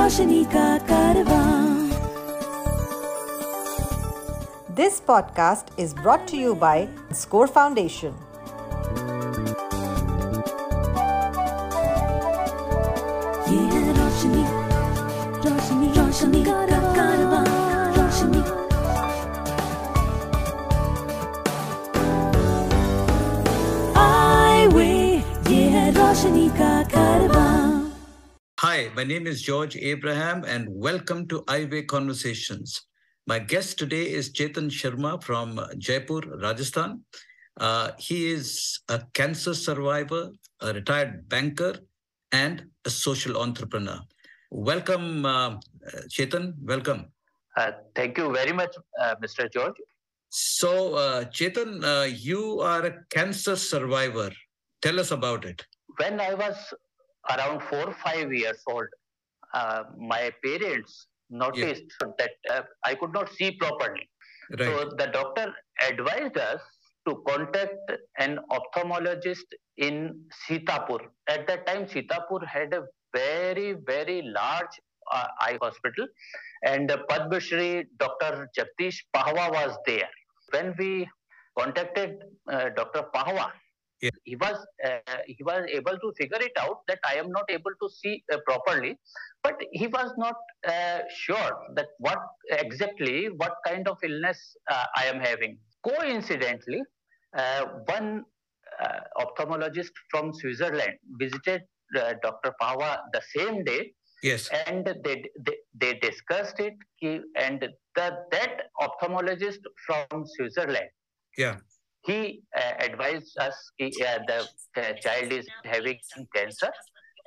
रोशनी का कारवां This podcast is brought to you by Score Foundation. Hi, my name is George Abraham, and welcome to Highway Conversations. My guest today is Chetan Sharma from Jaipur, Rajasthan. Uh, he is a cancer survivor, a retired banker, and a social entrepreneur. Welcome, uh, Chetan. Welcome. Uh, thank you very much, uh, Mr. George. So, uh, Chetan, uh, you are a cancer survivor. Tell us about it. When I was around four or five years old, uh, my parents noticed that uh, I could not see properly. Right. So the doctor advised us to contact an ophthalmologist in Sitapur. At that time, Sitapur had a very, very large uh, eye hospital, and uh, Padma Dr. Jagdish Pahwa was there. When we contacted uh, Dr. Pahwa, Yeah. he was uh, he was able to figure it out that I am not able to see uh, properly, but he was not uh, sure that what exactly what kind of illness uh, I am having. Coincidentally, uh, one uh, ophthalmologist from Switzerland visited uh, Dr. Pahwa the same day, Yes. and they they, they discussed it. And the, that ophthalmologist from Switzerland, Yeah. He uh, advised us uh, the, the child is having cancer,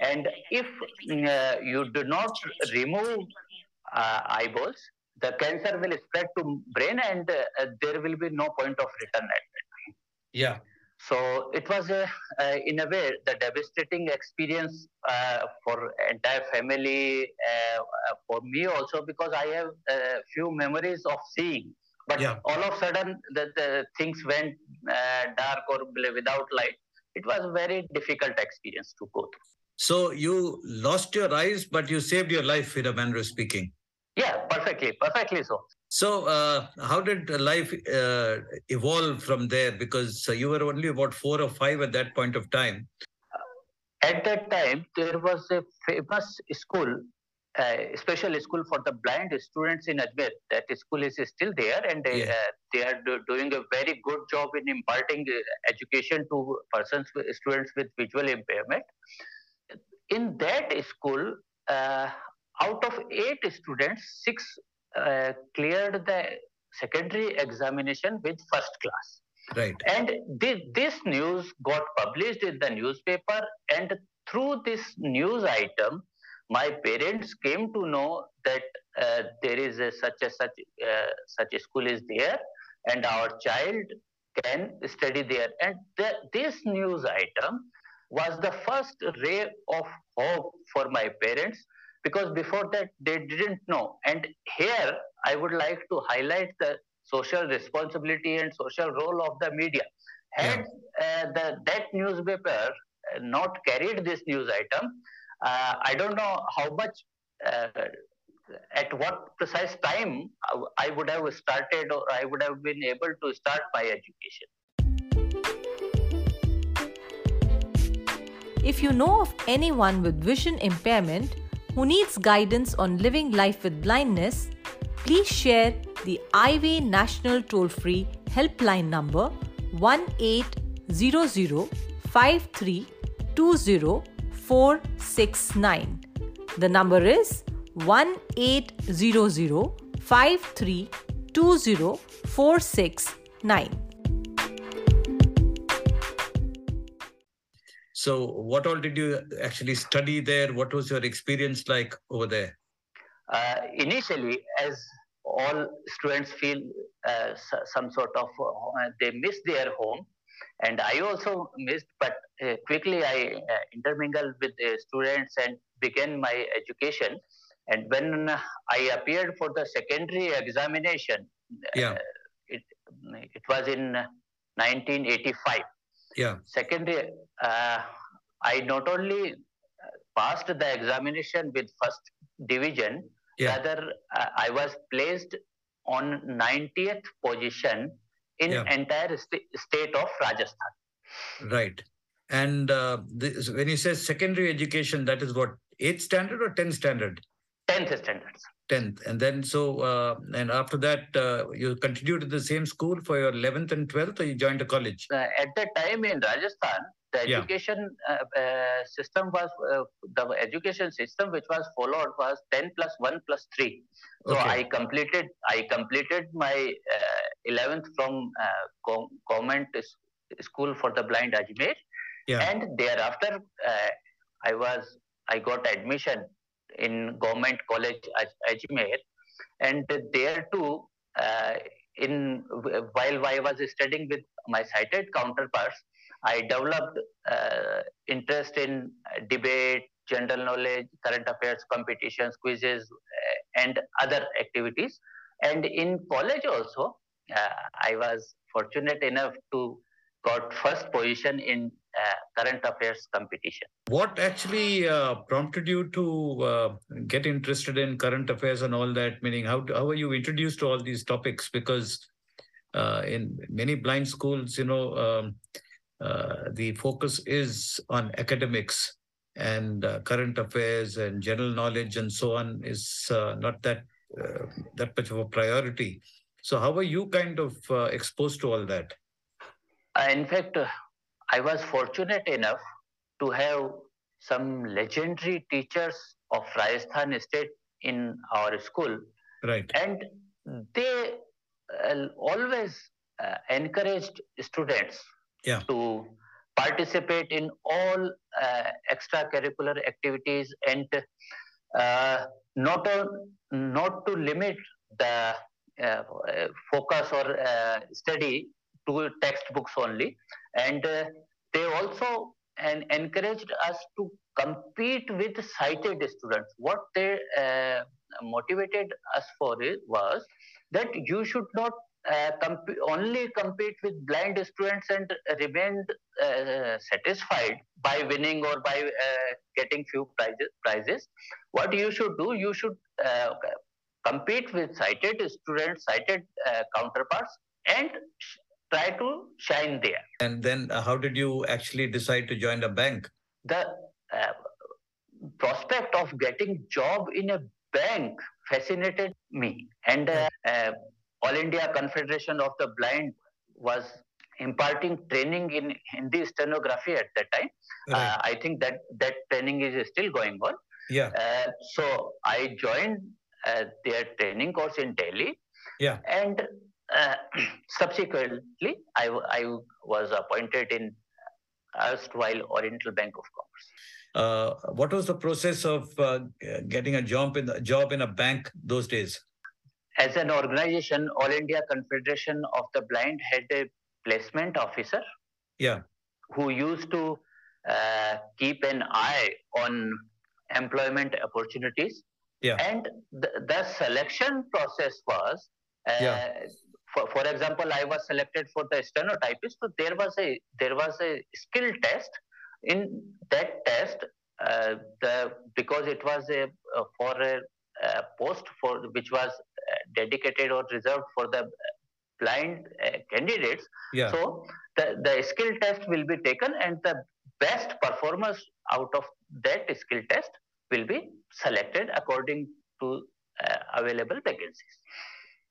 and if uh, you do not remove uh, eyeballs, the cancer will spread to brain, and uh, there will be no point of return at that time. Yeah. So it was, a, uh, in a way, the devastating experience uh, for entire family, uh, uh, for me also, because I have few memories of seeing. But Yeah. all of a sudden, the, the things went uh, dark or without light. It was a very difficult experience to go through. So you lost your eyes, but you saved your life, in a manner of speaking. Yeah, perfectly, perfectly so. So, uh, how did life uh, evolve from there? Because uh, you were only about four or five at that point of time. At that time, there was a famous school, uh, special school for the blind students in Ajmer. That school is still there, and they, Yeah. uh, they are do- doing a very good job in imparting uh, education to persons, with, students with visual impairment. In that school, uh, out of eight students, six uh, cleared the secondary examination with first class. Right. And this, this news got published in the newspaper, and through this news item, my parents came to know that uh, there is a, such a such uh, such a school is there, and our child can study there. And the, this news item was the first ray of hope for my parents because before that they didn't know. And here I would like to highlight the social responsibility and social role of the media. Had uh, the that newspaper uh, not carried this news item, I don't know how much, uh, at what precise time I would have started or I would have been able to start my education. If you know of anyone with vision impairment who needs guidance on living life with blindness, please share the Eyeway National Toll Free Helpline number 1800 469. The number is 1800 469. So, what all did you actually study there? What was your experience like over there? Uh, initially, as all students feel uh, some sort of uh, they miss their home, and I also missed. But uh, quickly, I uh, intermingled with the students and began my education. And when I appeared for the secondary examination, Yeah. uh, it it was in 1985 Yeah. secondary uh, i not only uh, passed the examination with first division. Yeah. Rather, uh, I was placed on 90th position in Yeah. entire sta- state of Rajasthan. Right. And uh, this, when you say secondary education, that is what eighth standard or tenth standard? 10th standard. Tenth, and then so uh, and after that uh, you continued in the same school for your eleventh and twelfth, or you joined a college? Uh, at that time in Rajasthan, the education uh, uh, system was uh, the education system which was followed was 10 plus 1 plus 3. So Okay. I completed I completed my uh, 11th from uh, go- government school for the blind Ajmer, Yeah. and thereafter uh, I was I got admission in government college Aj- Ajmer, and there too uh, in while I was studying with my sighted counterparts, I developed uh, interest in debate, general knowledge, current affairs competitions, quizzes, uh, and other activities. And in college also, uh, I was fortunate enough to got first position in uh, current affairs competition. What actually prompted you to get interested in current affairs and all that? Meaning, how how were you introduced to all these topics? Because uh, in many blind schools, you know, um, the focus is on academics and uh, current affairs and general knowledge and so on is uh, not that uh, that much of a priority. So, how were you kind of uh, exposed to all that? Uh, in fact, uh, I was fortunate enough to have some legendary teachers of Rajasthan state in our school, Right. and they uh, always uh, encouraged students Yeah. to participate in all uh, extracurricular activities and uh, not not to limit the uh, focus or uh, study to textbooks only and uh, they also and encouraged us to compete with sighted students what they uh, motivated us for was that you should not uh, comp- only compete with blind students and remain uh, satisfied by winning or by uh, getting few prizes, prizes. What you should do, you should uh, compete with sighted students, sighted uh, counterparts, and try to shine there. And then, uh, how did you actually decide to join a bank? The uh, prospect of getting job in a bank fascinated me, and uh, uh, All India Confederation of the Blind was imparting training in Hindi stenography at that time. Uh, I think that that training is still going on. yeah. Uh, so I joined uh, their training course in Delhi. Yeah. And uh, subsequently, I was appointed in erstwhile Oriental Bank of Commerce. Uh, what was the process of uh, getting a job in a job in a bank those days? As an organization, All India Confederation of the Blind had a placement officer Yeah. who used to uh, keep an eye on employment opportunities. Yeah. And the, the selection process was, uh, Yeah. for, for example, I was selected for the stenotypist. So there was a there was a skill test. In that test, uh, the because it was a uh, for a uh, post for which was uh, dedicated or reserved for the blind uh, candidates. Yeah. So the, the skill test will be taken and the best performers out of that skill test will be selected according to uh, available vacancies.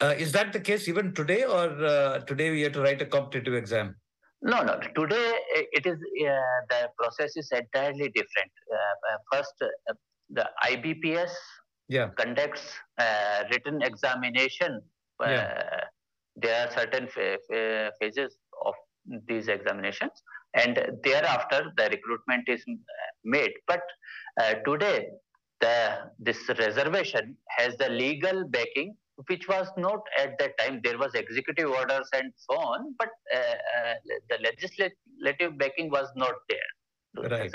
Uh, is that the case even today, or uh, today we have to write a competitive exam? No, no. Today uh, it is uh, the process is entirely different. Uh, first, uh, the IBPS Yeah. conducts uh, written examination. Uh, Yeah. There are certain pha- pha- phases of these examinations, and thereafter the recruitment is made. But uh, today, the this reservation has the legal backing, which was not at that time. There was executive orders and so on, but uh, uh, the legislative backing was not there. Right.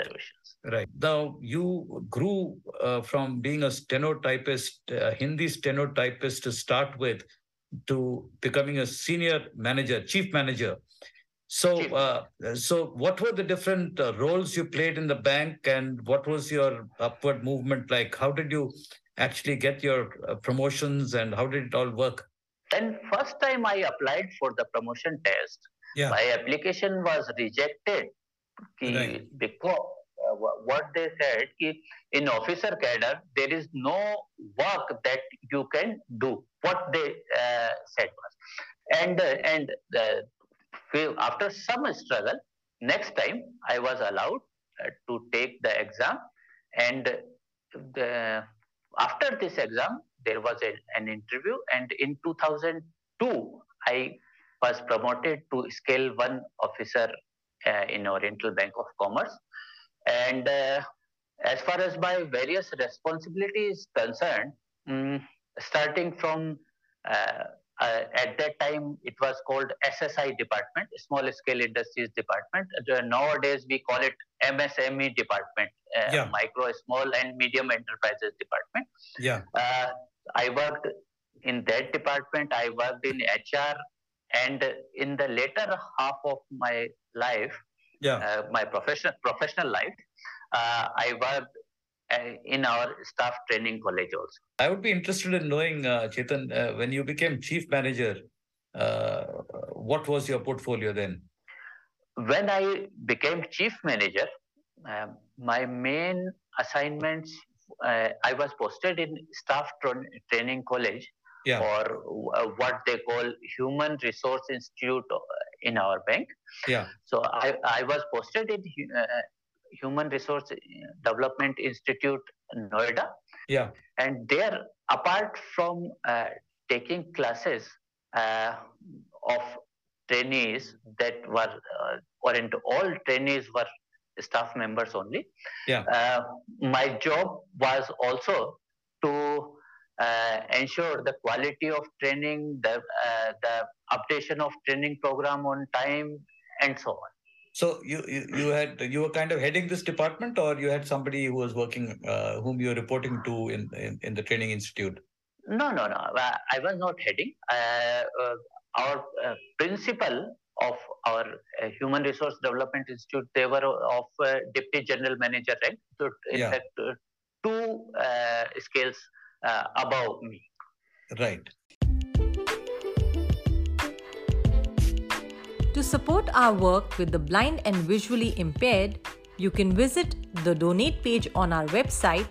Right. Now, you grew uh, from being a stenotypist, Hindi stenotypist to start with, to becoming a senior manager, chief manager. So, uh, so what were the different uh, roles you played in the bank, and what was your upward movement like? How did you actually get your uh, promotions and how did it all work? And first time I applied for the promotion test, yeah. my application was rejected right. because uh, what they said in officer cadre there is no work that you can do what they uh, said was and uh, and after some struggle next time i was allowed uh, to take the exam and the, after this exam there was a, an interview and in 2002 i was promoted to scale 1 officer uh, in oriental bank of commerce. And uh, as far as my various responsibilities concerned, um, starting from uh, uh, at that time it was called SSI department, Small Scale Industries Department. Uh, nowadays we call it MSME department, uh, yeah. Micro, Small and Medium Enterprises department. Yeah. Uh, I worked in that department. I worked in HR, and in the later half of my life, yeah. Uh, my professional professional life, uh, I worked in our staff training college also. I would be interested in knowing, uh, Chetan, uh, when you became chief manager, uh, what was your portfolio then? When I became chief manager, um, my main assignments, I was posted in staff tra- training college yeah. or what they call human resource institute in our bank. Yeah. So I, I was posted in uh, Human Resource Development Institute, Noida. Yeah. And there, apart from uh, taking classes uh, of trainees that were, uh, or in all trainees were staff members only. Yeah. Uh, my job was also to uh, ensure the quality of training, the uh, the updation of training program on time, and so on. So you, you, you had you were kind of heading this department, or you had somebody who was working, uh, whom you were reporting to in, in, in the training institute. No, no, no. Uh, I was not heading. Uh, uh, our uh, principal of our uh, human resource development institute, they were of deputy general manager rank. So in yeah. fact, two scales above me. Right. To support our work with the blind and visually impaired, you can visit the donate page on our website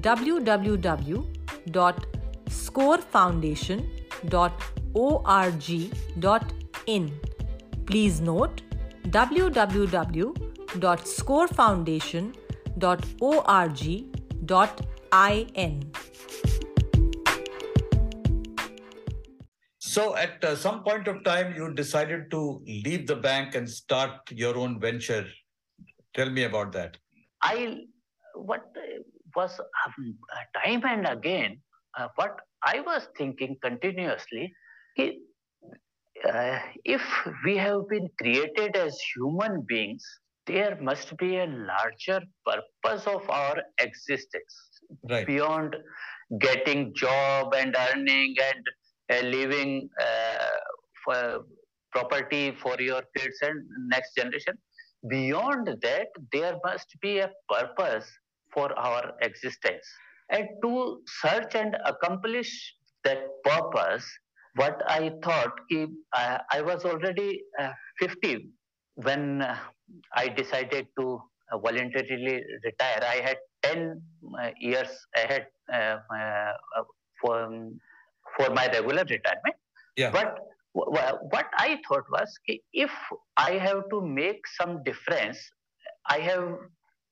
www.scorefoundation.org.in. Please note www.scorefoundation.org.in. So, at uh, some point of time, you decided to leave the bank and start your own venture. Tell me about that. I what was um, time and again uh, what I was thinking continuously. Uh, if we have been created as human beings, there must be a larger purpose of our existence right. beyond getting job and earning and leaving uh, for property for your kids and next generation. Beyond that, there must be a purpose for our existence. And to search and accomplish that purpose, what I thought, I, I was already uh, 50 when uh, I decided to uh, voluntarily retire. I had 10 uh, years ahead for for my regular retirement. Yeah. But what I thought was, if I have to make some difference, I have.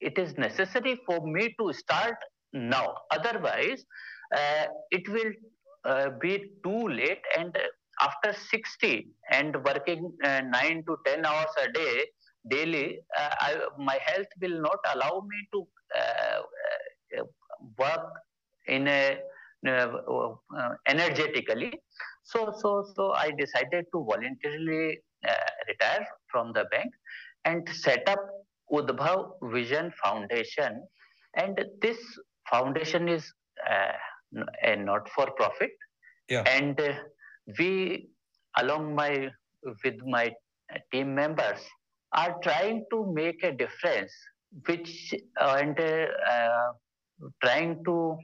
It is necessary for me to start now. Otherwise, uh, it will uh, be too late. And after 60 and working uh, nine to 10 hours a day daily, uh, I, my health will not allow me to uh, work in a uh, uh, energetically. So, so, so I decided to voluntarily uh, retire from the bank and set up Udbhav Vision Foundation. And this foundation is a not-for-profit. Yeah. And we, along my with my team members, are trying to make a difference, which and uh, trying to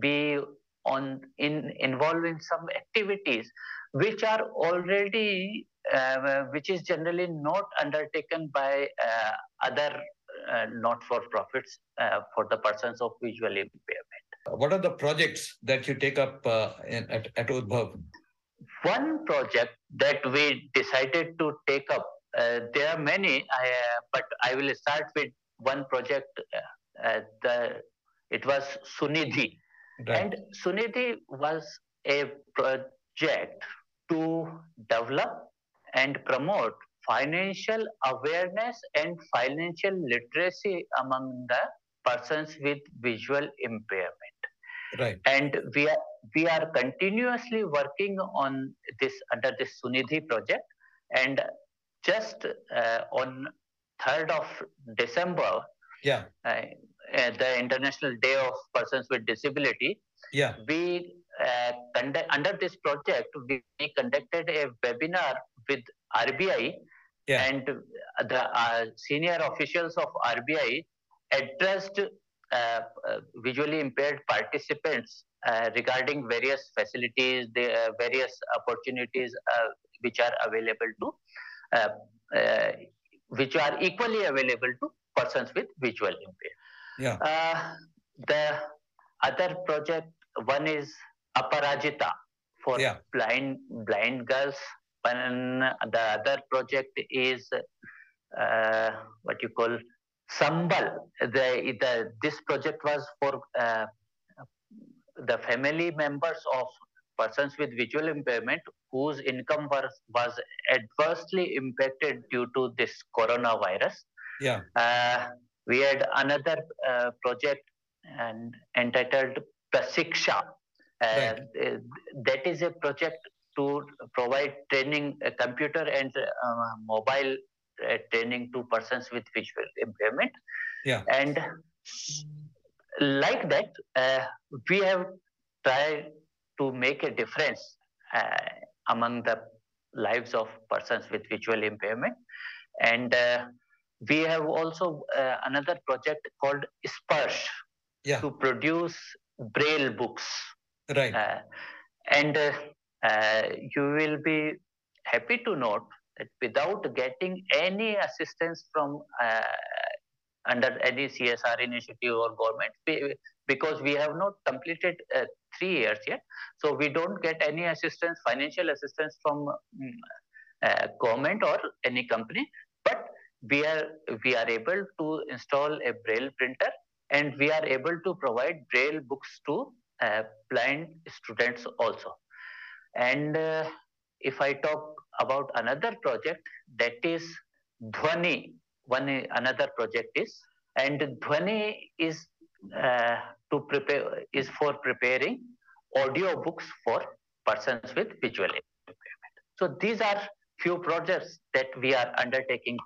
be on in involved in some activities which are already uh, which is generally not undertaken by uh, other uh, not for profits uh, for the persons of visual impairment what are the projects that you take up uh, in, at, at Udbhav? one project that we decided to take up uh, there are many but i will start with one project the it was sunidhi Right. And Sunidhi was a project to develop and promote financial awareness and financial literacy among the persons with visual impairment. Right. And we are we are continuously working on this under this Sunidhi project. And just uh, on 3rd of December, yeah, uh, uh, the International Day of Persons with Disability, yeah, we uh, conduct, under this project we, we, conducted a webinar with RBI, yeah. and the uh, senior officials of RBI addressed uh, uh, visually impaired participants uh, regarding various facilities, the various opportunities which are available to, which are equally available to persons with visual impairment. Yeah. Uh, the other project, one is Aparajita for yeah. blind blind girls. And the other project is uh, what you call Sambal. The, the, this project was for uh, the family members of persons with visual impairment whose income was, was adversely impacted due to this coronavirus. Yeah. Uh, we had another uh, project and entitled Prasiksha. Uh, right. Uh, that is a project to provide training, uh, computer and uh, mobile uh, training to persons with visual impairment. Yeah. And like that, we have tried to make a difference among the lives of persons with visual impairment. And we have also uh, another project called Sparsh yeah. to produce braille books. Right. Uh, and uh, uh, you will be happy to note that without getting any assistance from uh, under any CSR initiative or government, because we have not completed uh, three years yet, so we don't get any assistance, financial assistance from um, government or any company. But we are we are able to install a braille printer and we are able to provide braille books to uh, blind students also. And uh, if i talk about another project that is dhwani. One another project is and dhwani is uh, to prepare is for preparing audio books for persons with visual impairment. So these are few projects that we are undertaking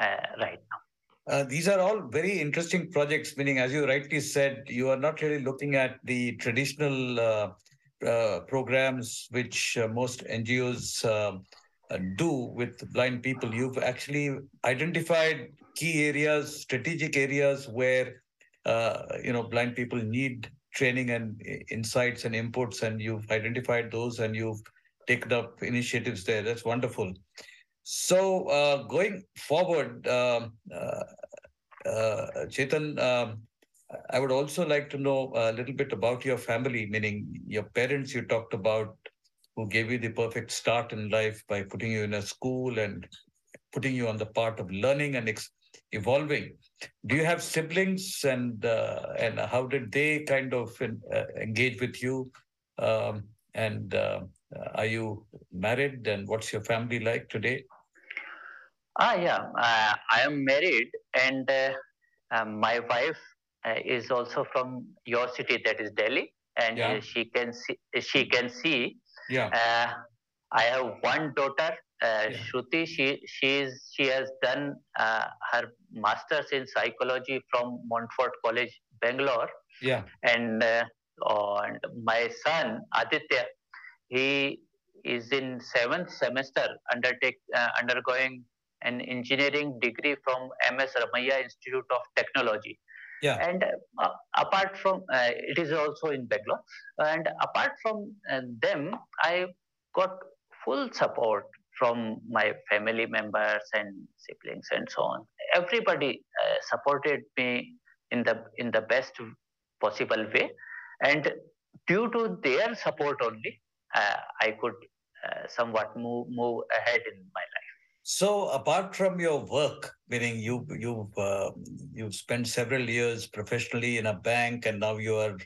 right now. Uh, these are all very interesting projects, meaning, as you rightly said, you are not really looking at the traditional uh, uh, programs which uh, most NGOs uh, do with blind people. You've actually identified key areas, strategic areas where you know blind people need training and insights and inputs, and you've identified those and you've taken up initiatives there. That's wonderful. So uh, going forward, um, uh, uh, Chetan, um, I would also like to know a little bit about your family, meaning your parents you talked about, who gave you the perfect start in life by putting you in a school and putting you on the part of learning and ex- evolving. Do you have siblings, and uh, and how did they kind of uh, engage with you? Um, and uh, are you married? And what's your family like today? Ah, yeah. Uh, I am married, and uh, um, my wife uh, is also from your city, that is Delhi, and yeah. she can see. She can see. Yeah. Uh, I have one daughter, uh, yeah. Shruti. She she is she has done uh, her masters in psychology from Montfort College, Bangalore. Yeah. And and my son Aditya, he is in seventh semester undertake undergoing an engineering degree from MS Ramaiah Institute of Technology. Yeah. And uh, apart from, uh, it is also in Bangalore. And apart from uh, them, I got full support from my family members and siblings and so on. Everybody uh, supported me in the in the best possible way, and due to their support only, uh, I could uh, somewhat move move ahead in my life. So, apart from your work, meaning you you've uh, you've spent several years professionally in a bank, and now you are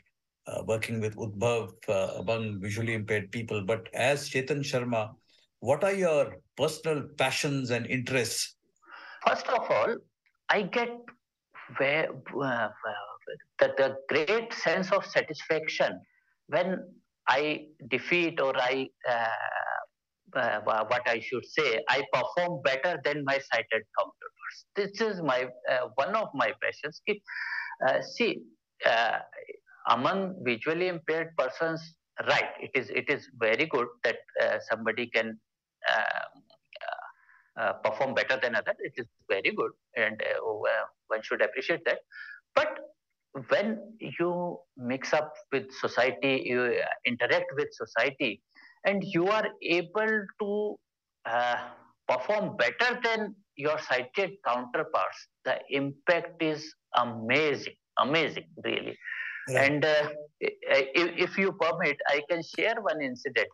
uh, working with Udbhav uh, among visually impaired people. But as Chetan Sharma, what are your personal passions and interests? First of all, I get where, uh, the, the great sense of satisfaction when I defeat or I, uh, uh, what I should say, I perform better than my sighted counterparts. This is my uh, one of my passions. If, uh, see, uh, among visually impaired persons, right, it is it is very good that somebody can uh, perform better than others. It is very good, and uh, one should appreciate that. But when you mix up with society, you interact with society, and you are able to uh, perform better than your sighted counterparts, the impact is amazing, amazing, really. Yeah. And uh, if, if, you permit, I can share one incident.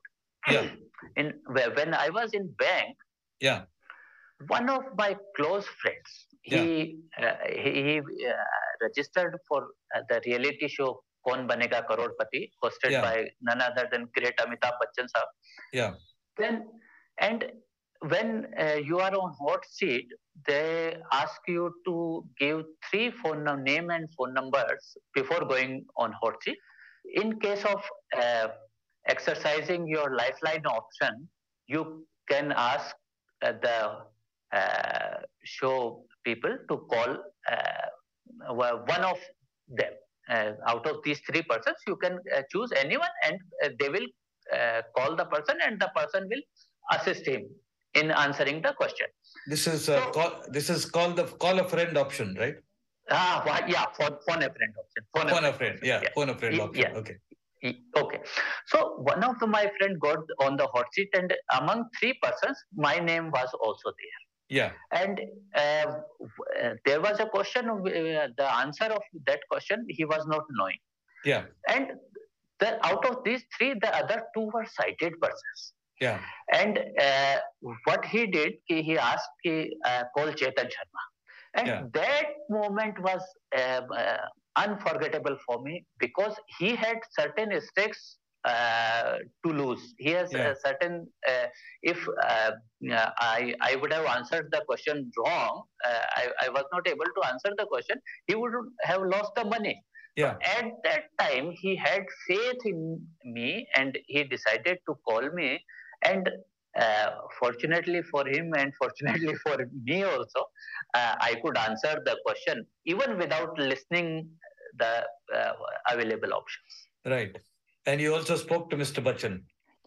Yeah. In when I was in bank, yeah, one of my close friends, he yeah. uh, he, he uh, registered for uh, the reality show Kaun Banega Crorepati, hosted yeah. by none other than great Amitabh Bachchan sir. Yeah. Then and when uh, you are on hot seat, they ask you to give three phone name and phone numbers before going on hot seat. In case of uh, exercising your lifeline option, you can ask uh, the show people to call one of them. Uh, out of these three persons, you can choose anyone and they will call the person and the person will assist him in answering the question. This is so, call, this is called the call a friend option, right? Ah, yeah, phone, phone a friend option. Phone, phone a friend, friend. Yeah, yeah, phone a friend option. Yeah. Okay. Okay. So one of the, my friend got on the hot seat, and among three persons, my name was also there. Yeah. And uh, there was a question, uh, the answer of that question, he was not knowing. Yeah. And the, out of these three, the other two were sighted persons. Yeah. And uh, what he did, he asked, he, uh, call Chetan Sharma. And yeah. that moment was uh, uh, unforgettable for me because he had certain stakes uh, to lose. He has yeah. a certain. Uh, if uh, I I would have answered the question wrong, uh, I I was not able to answer the question. He would have lost the money. Yeah. But at that time, he had faith in me, and he decided to call me. And uh, fortunately for him, and fortunately for me also, uh, I could answer the question even without listening the available options. Right. And you also spoke to Mr. Bachchan.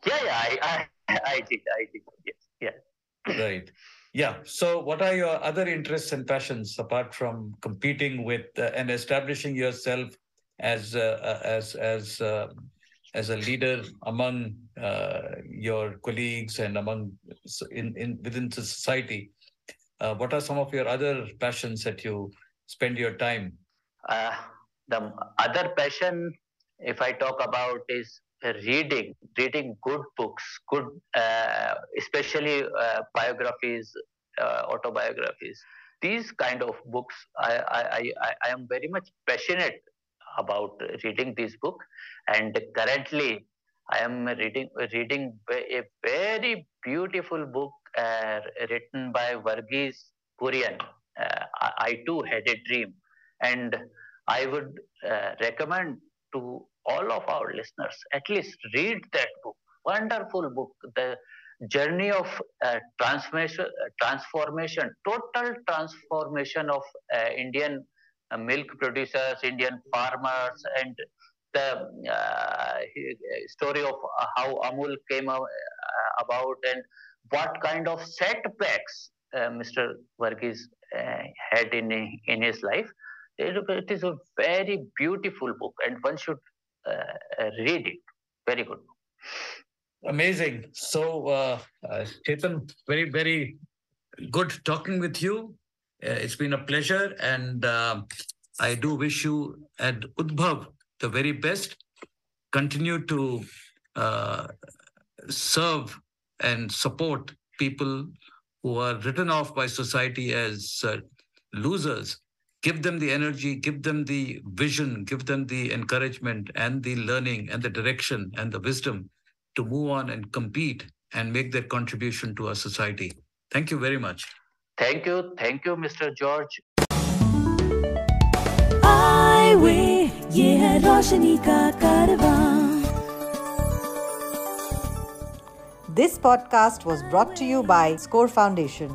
Yeah, yeah, I, I, I did, I did, yes, yeah. Right. Yeah. So, what are your other interests and passions apart from competing with uh, and establishing yourself as uh, uh as as uh, as a leader among uh, your colleagues and among in, in within the society? Uh, what are some of your other passions that you spend your time? the other passion if I talk about is reading, reading good books, good, uh, especially uh, biographies, uh, autobiographies. These kind of books, I, I, I, I am very much passionate about reading this book, and currently I am reading reading a very beautiful book uh, written by Verghese Kurien. Uh, I, I, too had a dream, and I would uh, recommend to all of our listeners at least read that book. Wonderful book. The journey of uh, transformation uh, transformation total transformation of uh, indian uh, milk producers indian farmers and the uh, story of how amul came uh, about and what kind of setbacks mr Verghese had in in his life It is a very beautiful book, and one should uh, read it. Very good. Amazing. So, uh, uh, Chetan, very, very good talking with you. Uh, it's been a pleasure, and uh, I do wish you and Udbhav the very best. Continue to uh, serve and support people who are written off by society as uh, losers Give them the energy, give them the vision, give them the encouragement and the learning and the direction and the wisdom to move on and compete and make their contribution to our society. Thank you very much. Thank you. Thank you, Mr. George. Highway ये है रोशनी का कारवां This podcast was brought to you by Score Foundation.